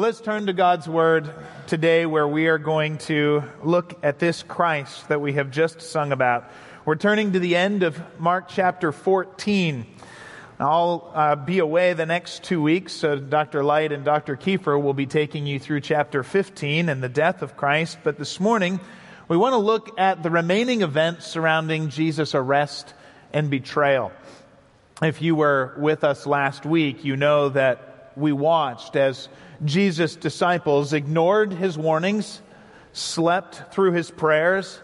Well, let's turn to God's Word today where we are going to look at this Christ that we have just sung about. We're turning to the end of Mark chapter 14. I'll uh, be away the next two weeks, so Dr. Light and Dr. Kiefer will be taking you through chapter 15 and the death of Christ. But this morning, we want to look at the remaining events surrounding Jesus' arrest and betrayal. If you were with us last week, you know that we watched as Jesus' disciples ignored his warnings, slept through his prayers,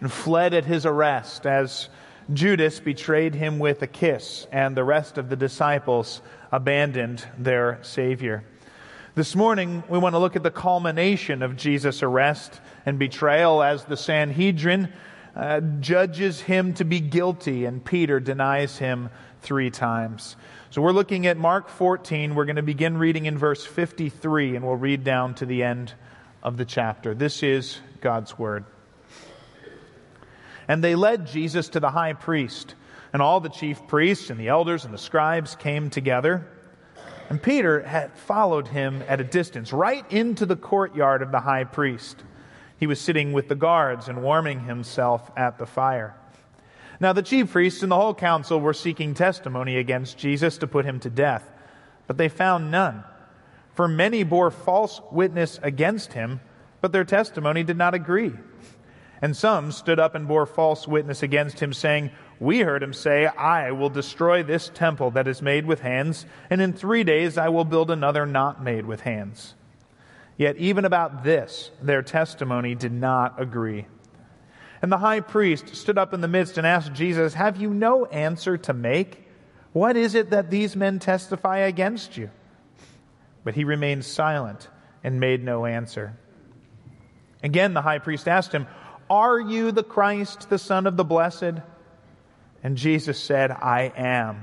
and fled at his arrest as Judas betrayed him with a kiss, and the rest of the disciples abandoned their Savior. This morning, we want to look at the culmination of Jesus' arrest and betrayal as the Sanhedrin uh, judges him to be guilty, and Peter denies him three times. So we're looking at Mark 14. We're going to begin reading in verse 53, and we'll read down to the end of the chapter. This is God's Word. And they led Jesus to the high priest, and all the chief priests and the elders and the scribes came together. And Peter had followed him at a distance, right into the courtyard of the high priest. He was sitting with the guards and warming himself at the fire. Now, the chief priests and the whole council were seeking testimony against Jesus to put him to death, but they found none. For many bore false witness against him, but their testimony did not agree. And some stood up and bore false witness against him, saying, We heard him say, I will destroy this temple that is made with hands, and in three days I will build another not made with hands. Yet even about this, their testimony did not agree. And the high priest stood up in the midst and asked Jesus, Have you no answer to make? What is it that these men testify against you? But he remained silent and made no answer. Again, the high priest asked him, Are you the Christ, the Son of the Blessed? And Jesus said, I am.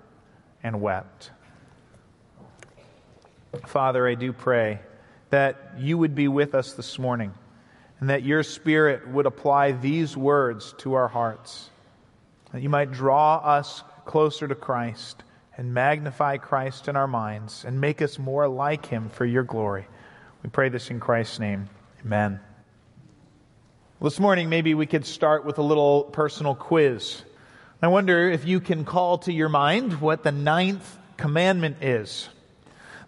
and wept. Father, I do pray that you would be with us this morning and that your Spirit would apply these words to our hearts, that you might draw us closer to Christ and magnify Christ in our minds and make us more like him for your glory. We pray this in Christ's name. Amen. This morning, maybe we could start with a little personal quiz. I wonder if you can call to your mind what the ninth commandment is.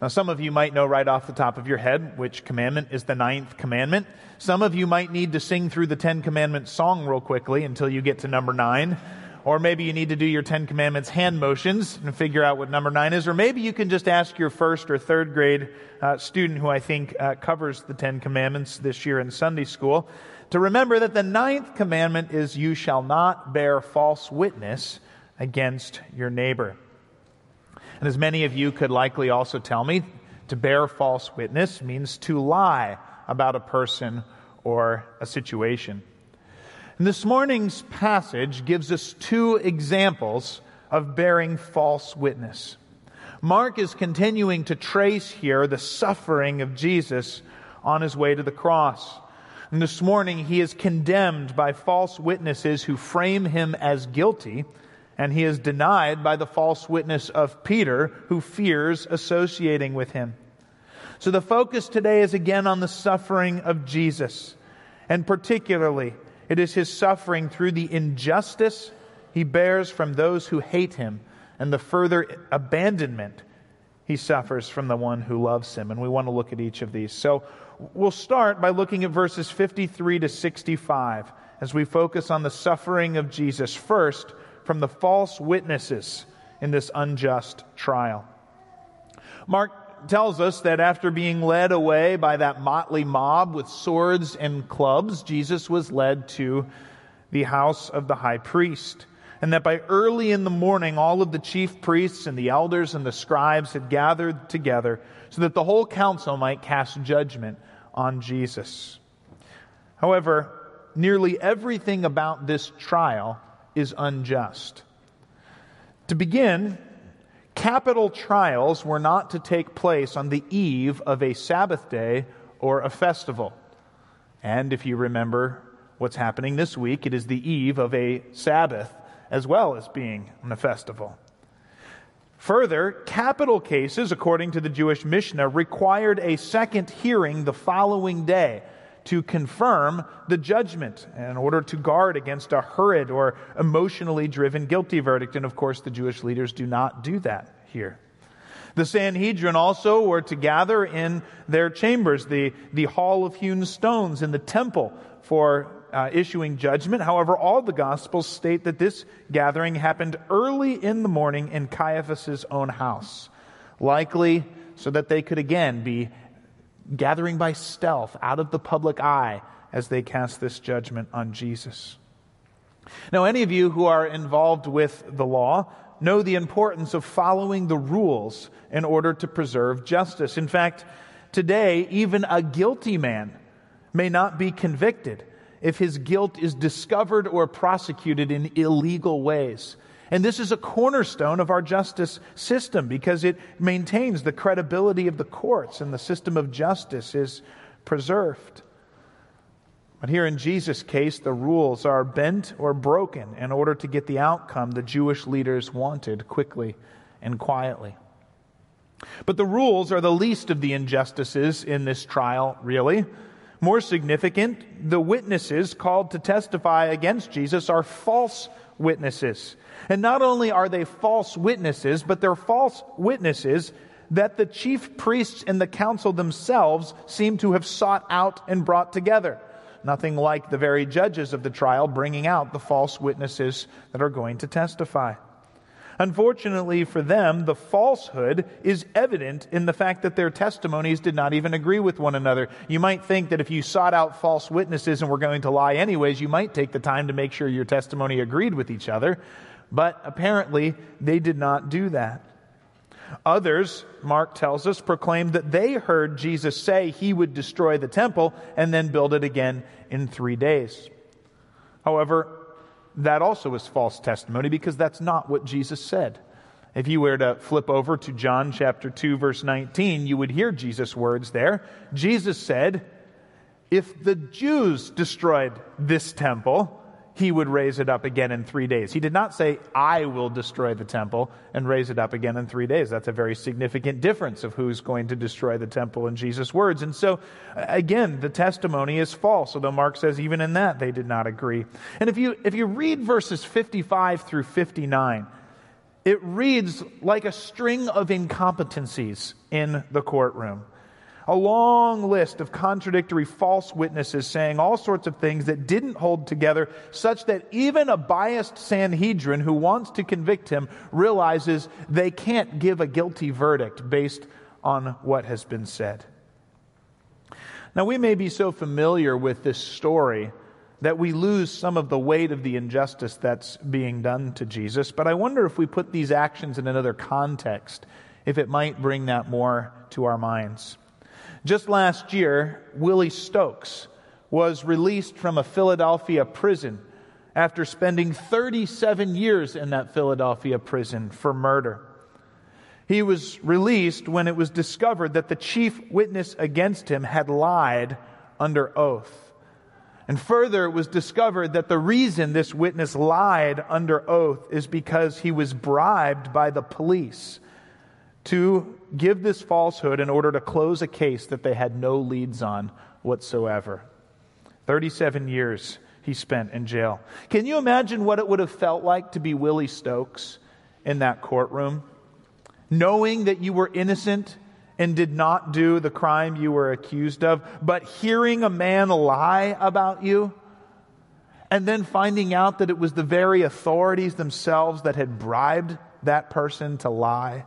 Now, some of you might know right off the top of your head which commandment is the ninth commandment. Some of you might need to sing through the Ten Commandments song real quickly until you get to number nine. Or maybe you need to do your Ten Commandments hand motions and figure out what number nine is. Or maybe you can just ask your first or third grade uh, student, who I think uh, covers the Ten Commandments this year in Sunday school, to remember that the ninth commandment is, You shall not bear false witness against your neighbor. And as many of you could likely also tell me, to bear false witness means to lie about a person or a situation. And this morning's passage gives us two examples of bearing false witness. Mark is continuing to trace here the suffering of Jesus on his way to the cross. And this morning, he is condemned by false witnesses who frame him as guilty, and he is denied by the false witness of Peter, who fears associating with him. So the focus today is again on the suffering of Jesus, and particularly, it is his suffering through the injustice he bears from those who hate him and the further abandonment he suffers from the one who loves him. And we want to look at each of these. So we'll start by looking at verses 53 to 65 as we focus on the suffering of Jesus first from the false witnesses in this unjust trial. Mark tells us that after being led away by that motley mob with swords and clubs, Jesus was led to the house of the high priest and that by early in the morning all of the chief priests and the elders and the scribes had gathered together so that the whole council might cast judgment on Jesus. However, nearly everything about this trial is unjust. To begin, capital trials were not to take place on the eve of a Sabbath day or a festival. And if you remember what's happening this week, it is the eve of a Sabbath as well as being on a festival. Further, capital cases, according to the Jewish Mishnah, required a second hearing the following day to confirm the judgment in order to guard against a hurried or emotionally driven guilty verdict. And of course, the Jewish leaders do not do that here. The Sanhedrin also were to gather in their chambers, the, the hall of hewn stones in the temple, for uh, issuing judgment. However, all the Gospels state that this gathering happened early in the morning in Caiaphas's own house, likely so that they could again be gathering by stealth out of the public eye as they cast this judgment on Jesus. Now, any of you who are involved with the law know the importance of following the rules in order to preserve justice. In fact, today, even a guilty man may not be convicted if his guilt is discovered or prosecuted in illegal ways. And this is a cornerstone of our justice system because it maintains the credibility of the courts and the system of justice is preserved. But here in Jesus' case, the rules are bent or broken in order to get the outcome the Jewish leaders wanted quickly and quietly. But the rules are the least of the injustices in this trial, really. More significant, the witnesses called to testify against Jesus are false witnesses. And not only are they false witnesses, but they're false witnesses that the chief priests and the council themselves seem to have sought out and brought together. Nothing like the very judges of the trial bringing out the false witnesses that are going to testify. Unfortunately for them, the falsehood is evident in the fact that their testimonies did not even agree with one another. You might think that if you sought out false witnesses and were going to lie anyways, you might take the time to make sure your testimony agreed with each other. But apparently, they did not do that. Others, Mark tells us, proclaimed that they heard Jesus say he would destroy the temple and then build it again in three days. However, that also is false testimony because that's not what Jesus said. If you were to flip over to John chapter 2 verse 19, you would hear Jesus' words there. Jesus said, if the Jews destroyed this temple, he would raise it up again in three days. He did not say, I will destroy the temple and raise it up again in three days. That's a very significant difference of who's going to destroy the temple in Jesus' words. And so, again, the testimony is false, although Mark says even in that they did not agree. And if you, if you read verses 55 through 59, it reads like a string of incompetencies in the courtroom a long list of contradictory false witnesses saying all sorts of things that didn't hold together, such that even a biased Sanhedrin who wants to convict him realizes they can't give a guilty verdict based on what has been said. Now, we may be so familiar with this story that we lose some of the weight of the injustice that's being done to Jesus. But I wonder if we put these actions in another context, if it might bring that more to our minds. Just last year, Willie Stokes was released from a Philadelphia prison after spending 37 years in that Philadelphia prison for murder. He was released when it was discovered that the chief witness against him had lied under oath. And further, it was discovered that the reason this witness lied under oath is because he was bribed by the police to give this falsehood in order to close a case that they had no leads on whatsoever. 37 years he spent in jail. Can you imagine what it would have felt like to be Willie Stokes in that courtroom? Knowing that you were innocent and did not do the crime you were accused of, but hearing a man lie about you, and then finding out that it was the very authorities themselves that had bribed that person to lie,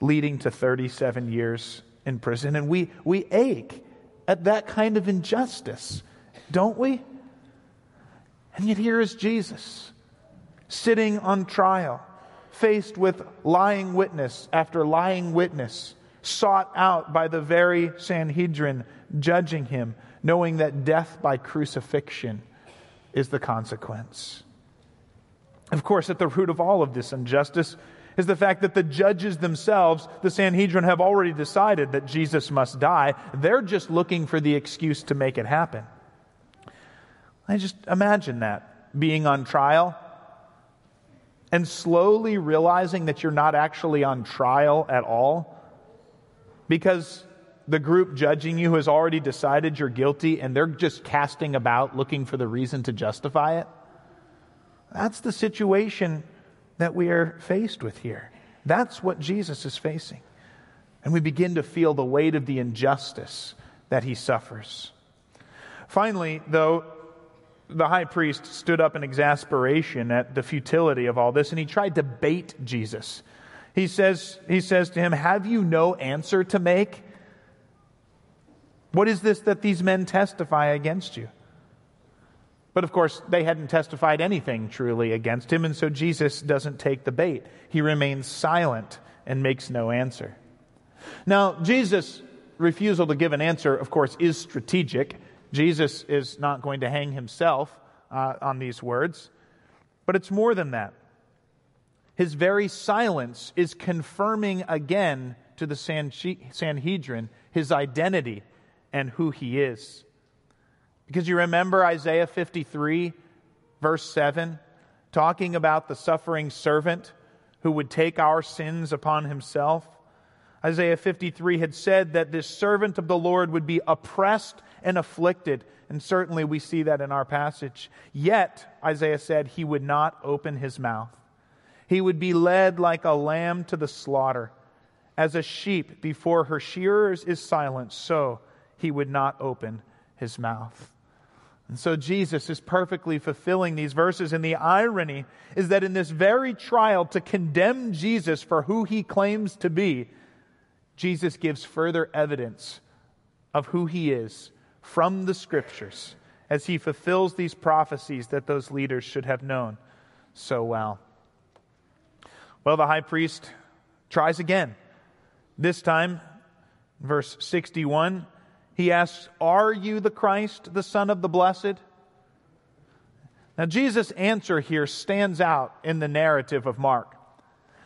leading to 37 years in prison. And we, we ache at that kind of injustice, don't we? And yet here is Jesus sitting on trial, faced with lying witness after lying witness sought out by the very Sanhedrin judging him, knowing that death by crucifixion is the consequence. Of course, at the root of all of this injustice is the fact that the judges themselves, the Sanhedrin, have already decided that Jesus must die. They're just looking for the excuse to make it happen. I just imagine that being on trial and slowly realizing that you're not actually on trial at all because the group judging you has already decided you're guilty and they're just casting about looking for the reason to justify it? That's the situation that we are faced with here. That's what Jesus is facing. And we begin to feel the weight of the injustice that he suffers. Finally, though, the high priest stood up in exasperation at the futility of all this and he tried to bait Jesus. He says, he says to him, Have you no answer to make? What is this that these men testify against you? But of course, they hadn't testified anything truly against him, and so Jesus doesn't take the bait. He remains silent and makes no answer. Now, Jesus' refusal to give an answer, of course, is strategic. Jesus is not going to hang himself uh, on these words, but it's more than that. His very silence is confirming again to the Sanhedrin his identity and who he is. Because you remember Isaiah 53, verse 7, talking about the suffering servant who would take our sins upon himself. Isaiah 53 had said that this servant of the Lord would be oppressed and afflicted. And certainly we see that in our passage. Yet, Isaiah said, he would not open his mouth. He would be led like a lamb to the slaughter. As a sheep before her shearers is silent, so he would not open his mouth. And so Jesus is perfectly fulfilling these verses. And the irony is that in this very trial to condemn Jesus for who he claims to be, Jesus gives further evidence of who he is from the scriptures as he fulfills these prophecies that those leaders should have known so well. Well, the high priest tries again. This time, verse 61, he asks, Are you the Christ, the Son of the Blessed? Now, Jesus' answer here stands out in the narrative of Mark.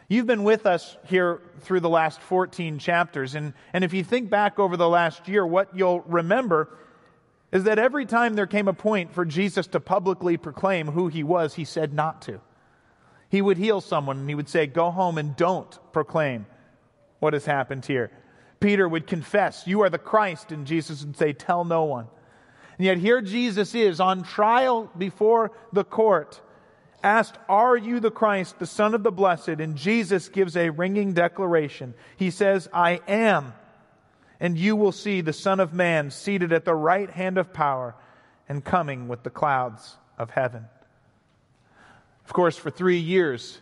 You've been with us here through the last 14 chapters, and, and if you think back over the last year, what you'll remember is that every time there came a point for Jesus to publicly proclaim who he was, he said not to. He would heal someone and he would say, Go home and don't proclaim what has happened here. Peter would confess, You are the Christ, and Jesus would say, Tell no one. And yet here Jesus is on trial before the court, asked, Are you the Christ, the Son of the Blessed? And Jesus gives a ringing declaration. He says, I am. And you will see the Son of Man seated at the right hand of power and coming with the clouds of heaven. Of course, for three years,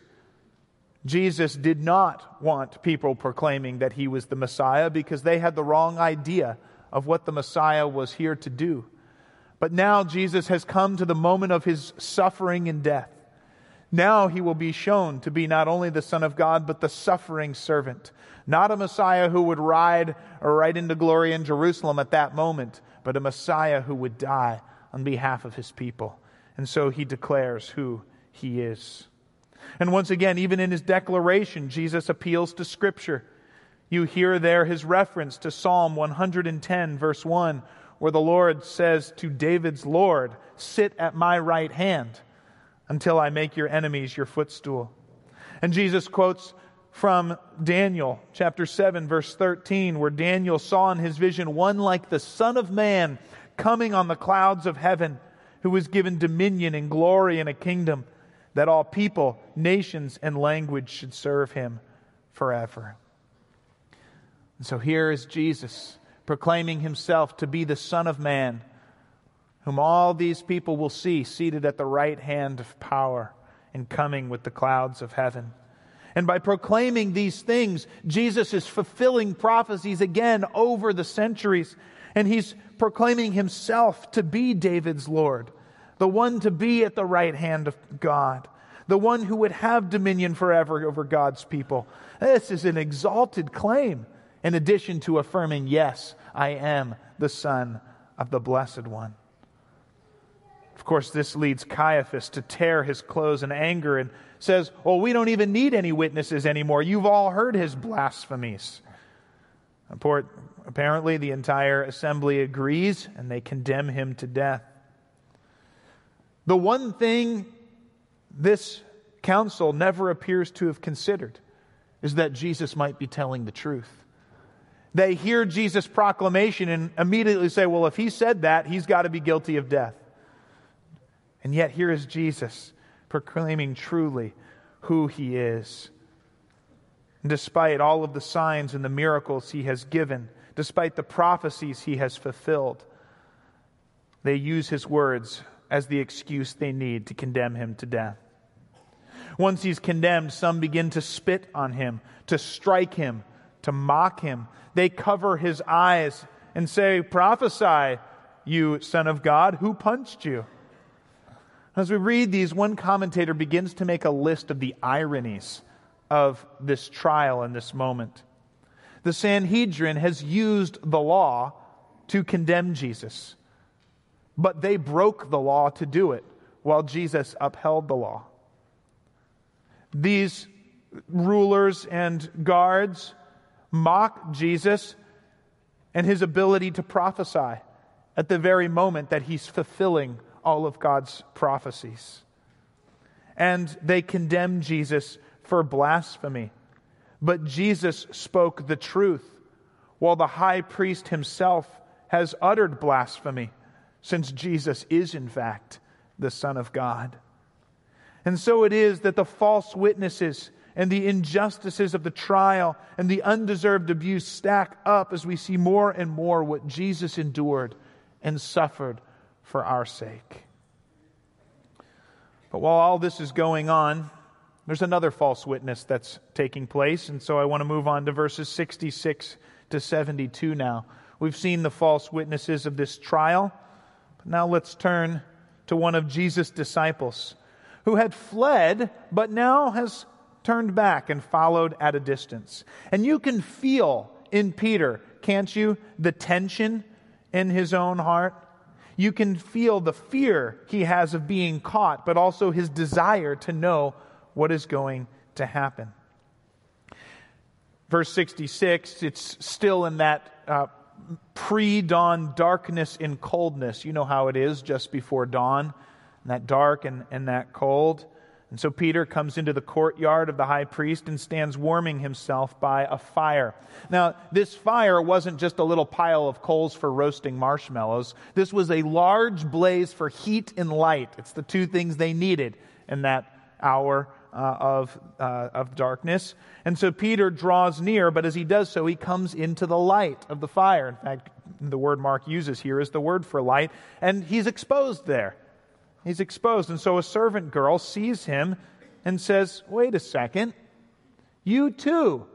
Jesus did not want people proclaiming that he was the Messiah because they had the wrong idea of what the Messiah was here to do. But now Jesus has come to the moment of his suffering and death. Now he will be shown to be not only the Son of God, but the suffering servant. Not a Messiah who would ride ride into glory in Jerusalem at that moment, but a Messiah who would die on behalf of his people. And so he declares who he is. And once again, even in his declaration, Jesus appeals to Scripture. You hear there his reference to Psalm 110, verse 1, where the Lord says to David's Lord, Sit at my right hand until I make your enemies your footstool. And Jesus quotes from Daniel chapter 7, verse 13, where Daniel saw in his vision one like the Son of Man coming on the clouds of heaven, who was given dominion and glory and a kingdom that all people, nations, and language should serve him forever. And so here is Jesus proclaiming himself to be the Son of Man, whom all these people will see seated at the right hand of power and coming with the clouds of heaven. And by proclaiming these things, Jesus is fulfilling prophecies again over the centuries. And he's proclaiming himself to be David's Lord, the one to be at the right hand of God, the one who would have dominion forever over God's people. This is an exalted claim, in addition to affirming, Yes, I am the Son of the Blessed One. Of course, this leads Caiaphas to tear his clothes in anger and says, Well, we don't even need any witnesses anymore. You've all heard his blasphemies. Apparently, the entire assembly agrees and they condemn him to death. The one thing this council never appears to have considered is that Jesus might be telling the truth. They hear Jesus' proclamation and immediately say, Well, if he said that, he's got to be guilty of death. And yet, here is Jesus proclaiming truly who he is. And despite all of the signs and the miracles he has given, despite the prophecies he has fulfilled, they use his words as the excuse they need to condemn him to death. Once he's condemned, some begin to spit on him, to strike him, to mock him. They cover his eyes and say, Prophesy, you Son of God, who punched you? As we read these, one commentator begins to make a list of the ironies of this trial and this moment. The Sanhedrin has used the law to condemn Jesus, but they broke the law to do it while Jesus upheld the law. These rulers and guards mock Jesus and his ability to prophesy at the very moment that he's fulfilling all of God's prophecies. And they condemn Jesus for blasphemy. But Jesus spoke the truth, while the high priest himself has uttered blasphemy, since Jesus is, in fact, the Son of God. And so it is that the false witnesses and the injustices of the trial and the undeserved abuse stack up as we see more and more what Jesus endured and suffered for our sake. But while all this is going on, there's another false witness that's taking place. And so I want to move on to verses 66 to 72 now. We've seen the false witnesses of this trial. Now let's turn to one of Jesus' disciples who had fled, but now has turned back and followed at a distance. And you can feel in Peter, can't you, the tension in his own heart? You can feel the fear he has of being caught, but also his desire to know what is going to happen. Verse 66, it's still in that uh, pre dawn darkness and coldness. You know how it is just before dawn, and that dark and, and that cold. And so Peter comes into the courtyard of the high priest and stands warming himself by a fire. Now, this fire wasn't just a little pile of coals for roasting marshmallows. This was a large blaze for heat and light. It's the two things they needed in that hour uh, of, uh, of darkness. And so Peter draws near, but as he does so, he comes into the light of the fire. In fact, the word Mark uses here is the word for light, and he's exposed there. He's exposed. And so a servant girl sees him and says, Wait a second. You too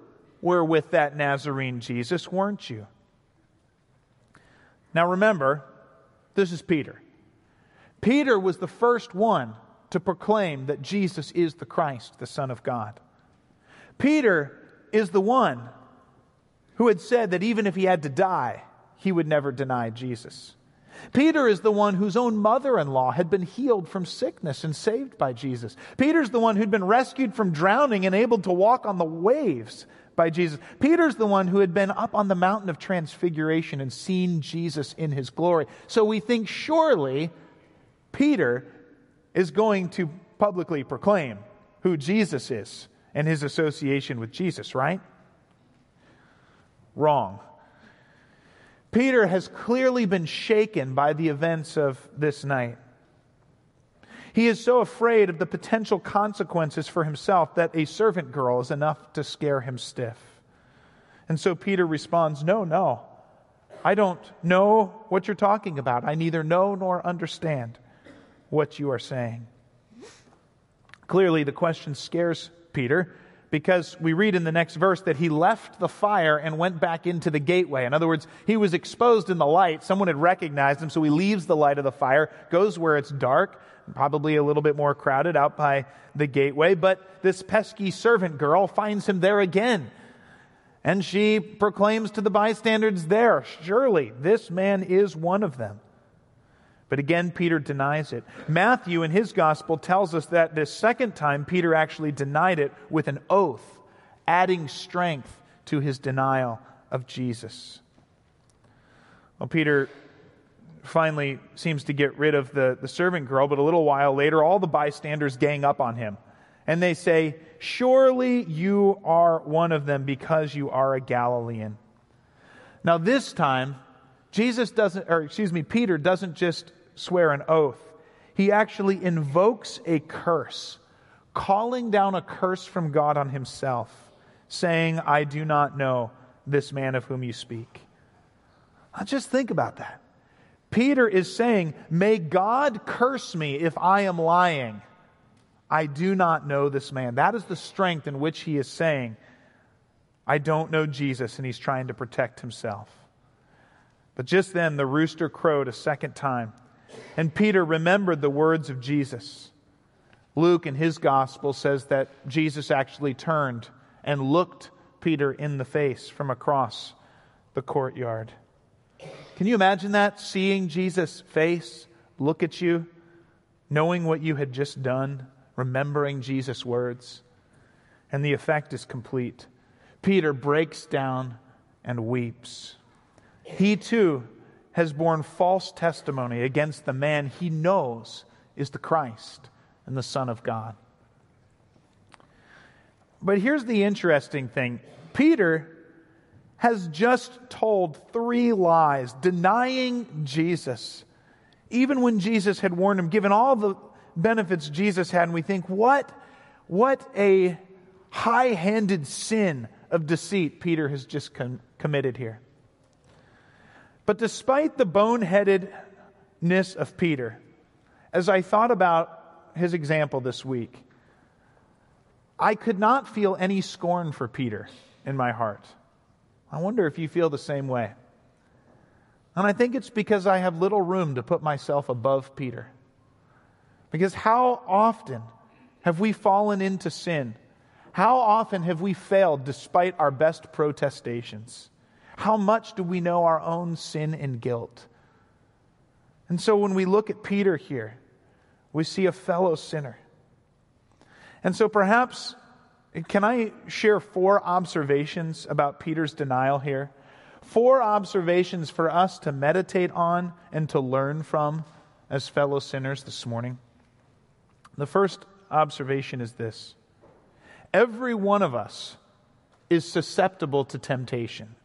were with that Nazarene Jesus, weren't you? Now remember, this is Peter. Peter was the first one to proclaim that Jesus is the Christ, the Son of God. Peter is the one who had said that even if he had to die, he would never deny Jesus. Peter is the one whose own mother in law had been healed from sickness and saved by Jesus. Peter's the one who'd been rescued from drowning and able to walk on the waves by Jesus. Peter's the one who had been up on the mountain of transfiguration and seen Jesus in his glory. So we think surely Peter is going to publicly proclaim who Jesus is and his association with Jesus, right? Wrong. Peter has clearly been shaken by the events of this night. He is so afraid of the potential consequences for himself that a servant girl is enough to scare him stiff. And so Peter responds, No, no. I don't know what you're talking about. I neither know nor understand what you are saying. Clearly, the question scares Peter because we read in the next verse that he left the fire and went back into the gateway. In other words, he was exposed in the light. Someone had recognized him, so he leaves the light of the fire, goes where it's dark, probably a little bit more crowded out by the gateway. But this pesky servant girl finds him there again. And she proclaims to the bystanders there, surely this man is one of them. But again, Peter denies it. Matthew, in his gospel, tells us that this second time, Peter actually denied it with an oath, adding strength to his denial of Jesus. Well, Peter finally seems to get rid of the, the servant girl, but a little while later, all the bystanders gang up on him. And they say, Surely you are one of them because you are a Galilean. Now, this time, Jesus doesn't, or excuse me, Peter doesn't just swear an oath. He actually invokes a curse, calling down a curse from God on himself, saying, I do not know this man of whom you speak. Now just think about that. Peter is saying, May God curse me if I am lying. I do not know this man. That is the strength in which he is saying, I don't know Jesus, and he's trying to protect himself. But just then, the rooster crowed a second time. And Peter remembered the words of Jesus. Luke, in his gospel, says that Jesus actually turned and looked Peter in the face from across the courtyard. Can you imagine that? Seeing Jesus' face look at you, knowing what you had just done, remembering Jesus' words, and the effect is complete. Peter breaks down and weeps. He too has borne false testimony against the man he knows is the Christ and the Son of God. But here's the interesting thing Peter has just told three lies, denying Jesus, even when Jesus had warned him, given all the benefits Jesus had. And we think, what, what a high handed sin of deceit Peter has just com- committed here. But despite the boneheadedness of Peter, as I thought about his example this week, I could not feel any scorn for Peter in my heart. I wonder if you feel the same way. And I think it's because I have little room to put myself above Peter. Because how often have we fallen into sin? How often have we failed despite our best protestations? How much do we know our own sin and guilt? And so when we look at Peter here, we see a fellow sinner. And so perhaps, can I share four observations about Peter's denial here? Four observations for us to meditate on and to learn from as fellow sinners this morning. The first observation is this every one of us is susceptible to temptation.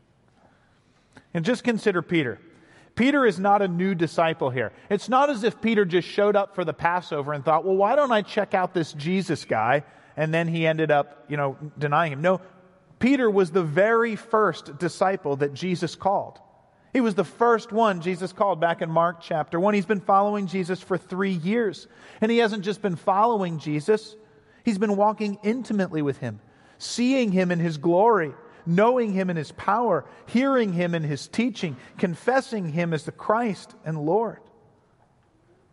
And just consider Peter. Peter is not a new disciple here. It's not as if Peter just showed up for the Passover and thought, well, why don't I check out this Jesus guy? And then he ended up, you know, denying him. No, Peter was the very first disciple that Jesus called. He was the first one Jesus called back in Mark chapter 1. He's been following Jesus for three years. And he hasn't just been following Jesus, he's been walking intimately with him, seeing him in his glory, knowing him in his power, hearing him in his teaching, confessing him as the Christ and Lord.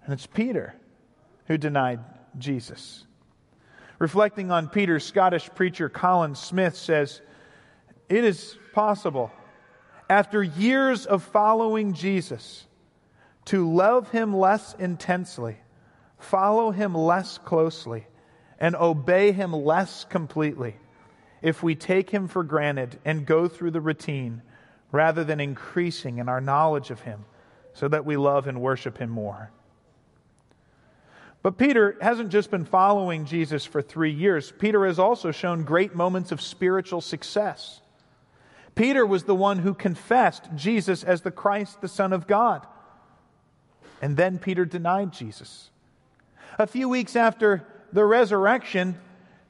And it's Peter who denied Jesus. Reflecting on Peter, Scottish preacher Colin Smith says, It is possible, after years of following Jesus, to love him less intensely, follow him less closely, and obey him less completely if we take him for granted and go through the routine rather than increasing in our knowledge of him so that we love and worship him more. But Peter hasn't just been following Jesus for three years, Peter has also shown great moments of spiritual success. Peter was the one who confessed Jesus as the Christ, the Son of God. And then Peter denied Jesus. A few weeks after the resurrection,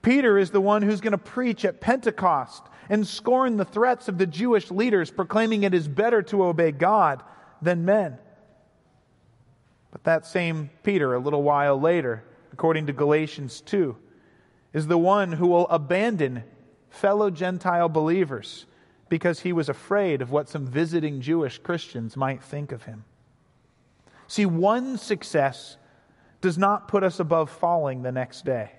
Peter is the one who's going to preach at Pentecost and scorn the threats of the Jewish leaders, proclaiming it is better to obey God than men. But that same Peter, a little while later, according to Galatians 2, is the one who will abandon fellow Gentile believers because he was afraid of what some visiting Jewish Christians might think of him. See, one success does not put us above falling the next day.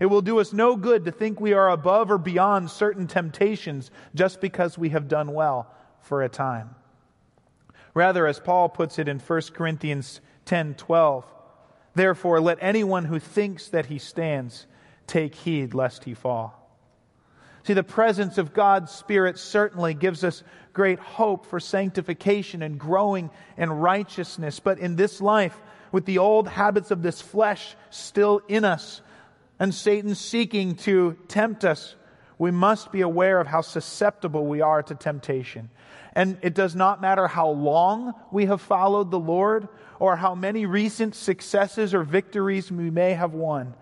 It will do us no good to think we are above or beyond certain temptations just because we have done well for a time. Rather, as Paul puts it in 1 Corinthians 10 12, therefore let anyone who thinks that he stands take heed lest he fall. See, the presence of God's Spirit certainly gives us great hope for sanctification and growing in righteousness. But in this life, with the old habits of this flesh still in us, and Satan seeking to tempt us, we must be aware of how susceptible we are to temptation. And it does not matter how long we have followed the Lord or how many recent successes or victories we may have won,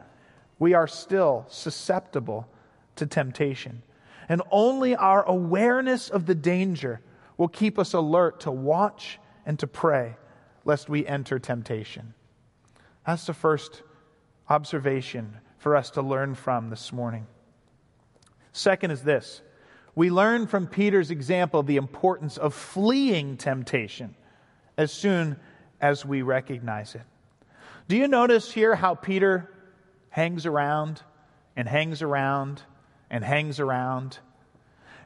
we are still susceptible to temptation. And only our awareness of the danger will keep us alert to watch and to pray lest we enter temptation. That's the first observation for us to learn from this morning. Second is this we learn from Peter's example the importance of fleeing temptation as soon as we recognize it. Do you notice here how Peter hangs around and hangs around and hangs around?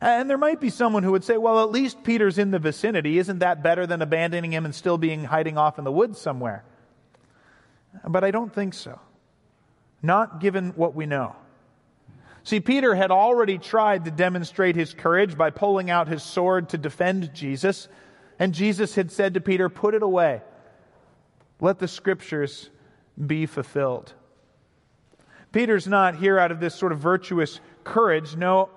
And there might be someone who would say, well, at least Peter's in the vicinity. Isn't that better than abandoning him and still being hiding off in the woods somewhere? But I don't think so not given what we know. See, Peter had already tried to demonstrate his courage by pulling out his sword to defend Jesus, and Jesus had said to Peter, Put it away. Let the scriptures be fulfilled. Peter's not here out of this sort of virtuous courage. No,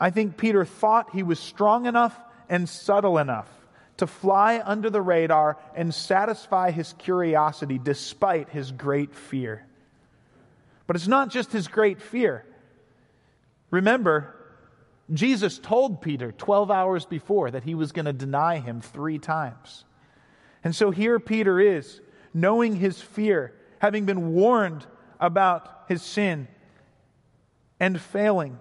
I think Peter thought he was strong enough and subtle enough to fly under the radar and satisfy his curiosity despite his great fear. But it's not just his great fear. Remember, Jesus told Peter 12 hours before that he was going to deny him three times. And so here Peter is, knowing his fear, having been warned about his sin, and failing,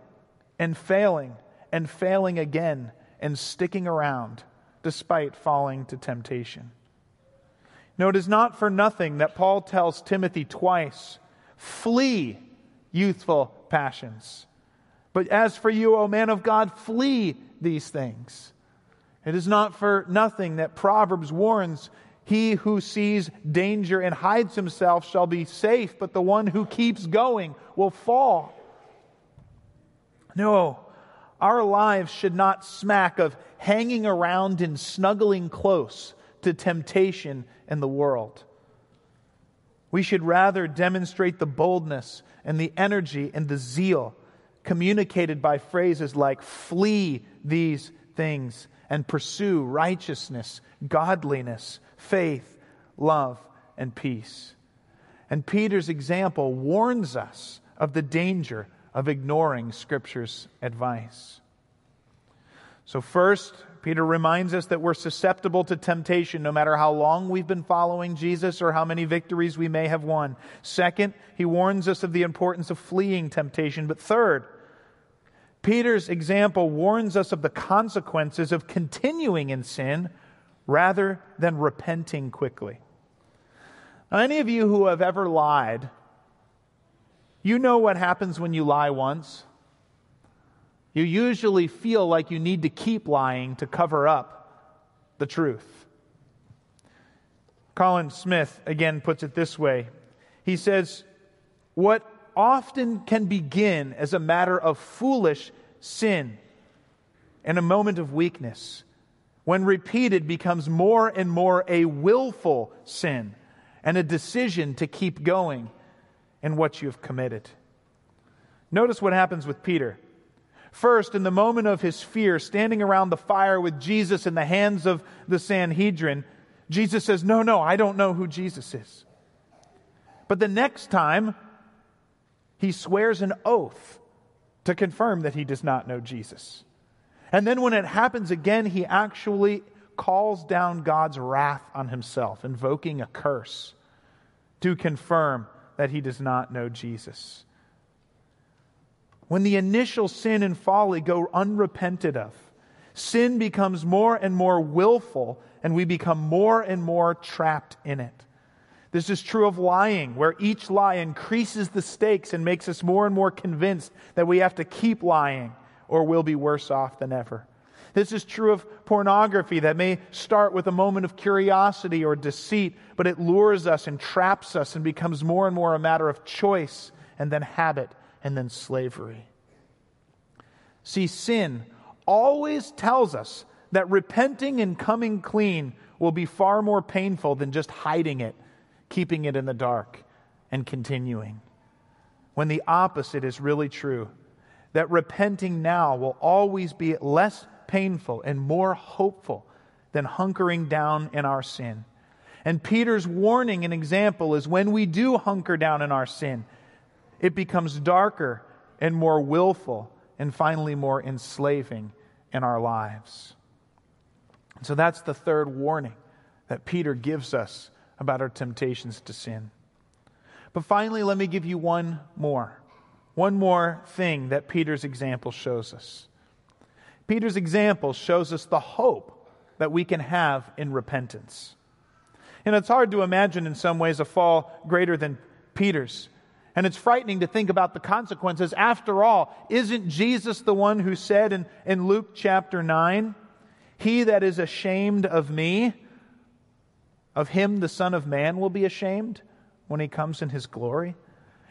and failing, and failing again, and sticking around despite falling to temptation. No, it is not for nothing that Paul tells Timothy twice Flee youthful passions. But as for you, O man of God, flee these things. It is not for nothing that Proverbs warns he who sees danger and hides himself shall be safe, but the one who keeps going will fall. No, our lives should not smack of hanging around and snuggling close to temptation and the world. We should rather demonstrate the boldness and the energy and the zeal communicated by phrases like flee these things and pursue righteousness, godliness, faith, love, and peace. And Peter's example warns us of the danger of ignoring Scripture's advice. So, first, Peter reminds us that we're susceptible to temptation no matter how long we've been following Jesus or how many victories we may have won. Second, he warns us of the importance of fleeing temptation. But third, Peter's example warns us of the consequences of continuing in sin rather than repenting quickly. Now, any of you who have ever lied, you know what happens when you lie once. You usually feel like you need to keep lying to cover up the truth. Colin Smith again puts it this way He says, What often can begin as a matter of foolish sin and a moment of weakness, when repeated, becomes more and more a willful sin and a decision to keep going in what you've committed. Notice what happens with Peter. First, in the moment of his fear, standing around the fire with Jesus in the hands of the Sanhedrin, Jesus says, No, no, I don't know who Jesus is. But the next time, he swears an oath to confirm that he does not know Jesus. And then when it happens again, he actually calls down God's wrath on himself, invoking a curse to confirm that he does not know Jesus. When the initial sin and folly go unrepented of, sin becomes more and more willful, and we become more and more trapped in it. This is true of lying, where each lie increases the stakes and makes us more and more convinced that we have to keep lying or we'll be worse off than ever. This is true of pornography that may start with a moment of curiosity or deceit, but it lures us and traps us and becomes more and more a matter of choice and then habit and then slavery. See, sin always tells us that repenting and coming clean will be far more painful than just hiding it, keeping it in the dark, and continuing. When the opposite is really true, that repenting now will always be less painful and more hopeful than hunkering down in our sin. And Peter's warning and example is when we do hunker down in our sin, it becomes darker and more willful and finally more enslaving in our lives. So that's the third warning that Peter gives us about our temptations to sin. But finally, let me give you one more. One more thing that Peter's example shows us. Peter's example shows us the hope that we can have in repentance. And it's hard to imagine in some ways a fall greater than Peter's. And it's frightening to think about the consequences. After all, isn't Jesus the one who said in, in Luke chapter 9, He that is ashamed of me, of him the Son of Man will be ashamed when he comes in his glory?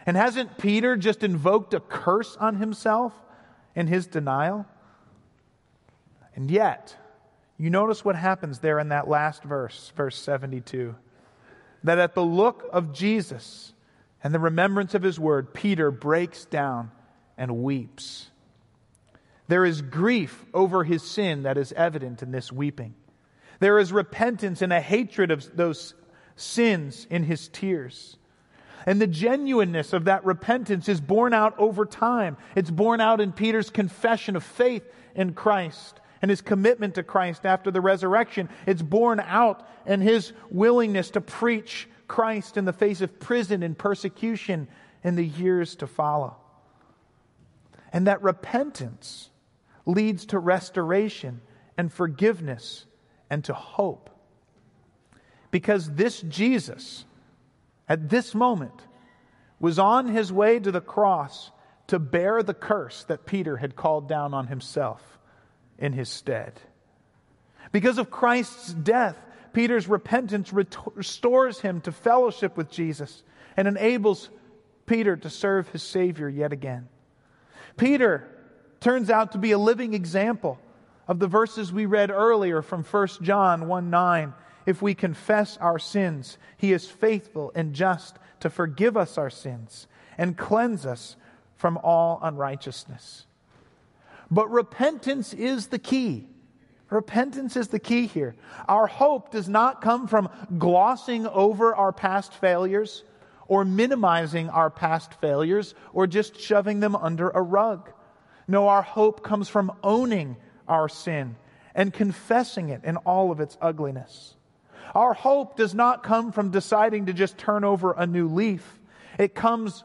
And hasn't Peter just invoked a curse on himself in his denial? And yet, you notice what happens there in that last verse, verse 72. That at the look of Jesus and the remembrance of his word, Peter breaks down and weeps. There is grief over his sin that is evident in this weeping. There is repentance and a hatred of those sins in his tears. And the genuineness of that repentance is borne out over time. It's borne out in Peter's confession of faith in Christ and his commitment to Christ after the resurrection. It's borne out in his willingness to preach Christ in the face of prison and persecution in the years to follow. And that repentance leads to restoration and forgiveness and to hope. Because this Jesus, at this moment, was on his way to the cross to bear the curse that Peter had called down on himself in his stead. Because of Christ's death, Peter's repentance restores him to fellowship with Jesus and enables Peter to serve his Savior yet again. Peter turns out to be a living example of the verses we read earlier from 1 John 1 9 if we confess our sins, he is faithful and just to forgive us our sins and cleanse us from all unrighteousness. But repentance is the key. Repentance is the key here. Our hope does not come from glossing over our past failures or minimizing our past failures or just shoving them under a rug. No, our hope comes from owning our sin and confessing it in all of its ugliness. Our hope does not come from deciding to just turn over a new leaf. It comes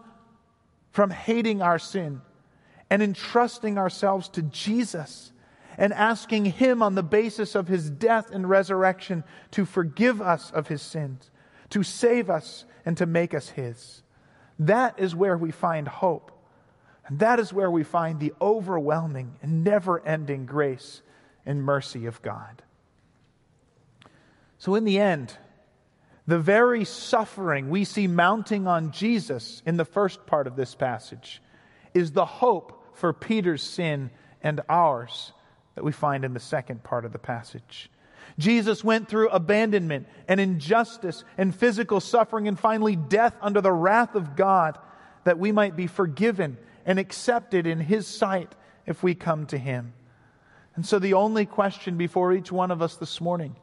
from hating our sin and entrusting ourselves to Jesus and asking Him on the basis of His death and resurrection to forgive us of His sins, to save us and to make us His. That is where we find hope. And that is where we find the overwhelming and never ending grace and mercy of God. So, in the end, the very suffering we see mounting on Jesus in the first part of this passage is the hope for Peter's sin and ours that we find in the second part of the passage. Jesus went through abandonment and injustice and physical suffering and finally death under the wrath of God that we might be forgiven and accepted in His sight if we come to Him. And so, the only question before each one of us this morning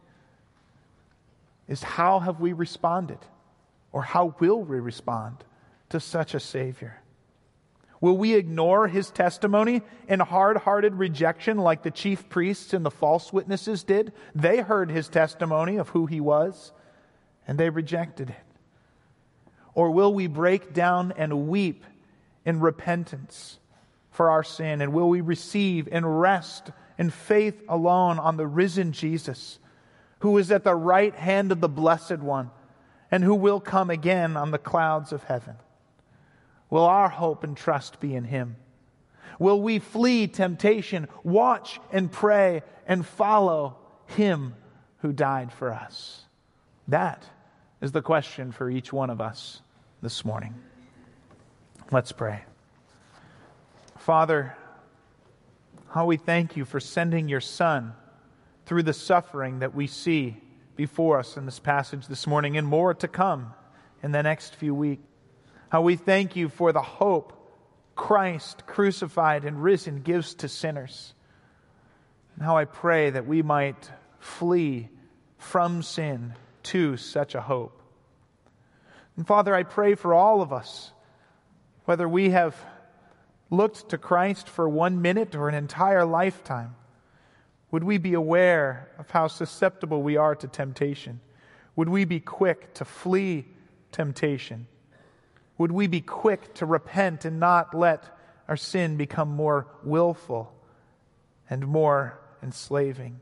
is how have we responded? Or how will we respond to such a Savior? Will we ignore his testimony in hard hearted rejection like the chief priests and the false witnesses did? They heard his testimony of who he was and they rejected it. Or will we break down and weep in repentance for our sin? And will we receive and rest in faith alone on the risen Jesus, who is at the right hand of the Blessed One and who will come again on the clouds of heaven? Will our hope and trust be in Him? Will we flee temptation, watch and pray, and follow Him who died for us? That is the question for each one of us this morning. Let's pray. Father, how we thank you for sending your Son through the suffering that we see before us in this passage this morning and more to come in the next few weeks. How we thank you for the hope Christ, crucified and risen, gives to sinners. And how I pray that we might flee from sin to such a hope. And Father, I pray for all of us, whether we have looked to Christ for one minute or an entire lifetime, would we be aware of how susceptible we are to temptation? Would we be quick to flee temptation? Would we be quick to repent and not let our sin become more willful and more enslaving?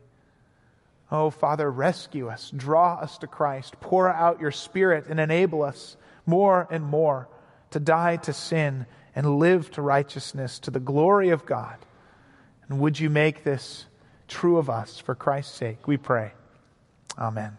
Oh, Father, rescue us, draw us to Christ, pour out your Spirit, and enable us more and more to die to sin and live to righteousness to the glory of God. And would you make this true of us for Christ's sake? We pray. Amen.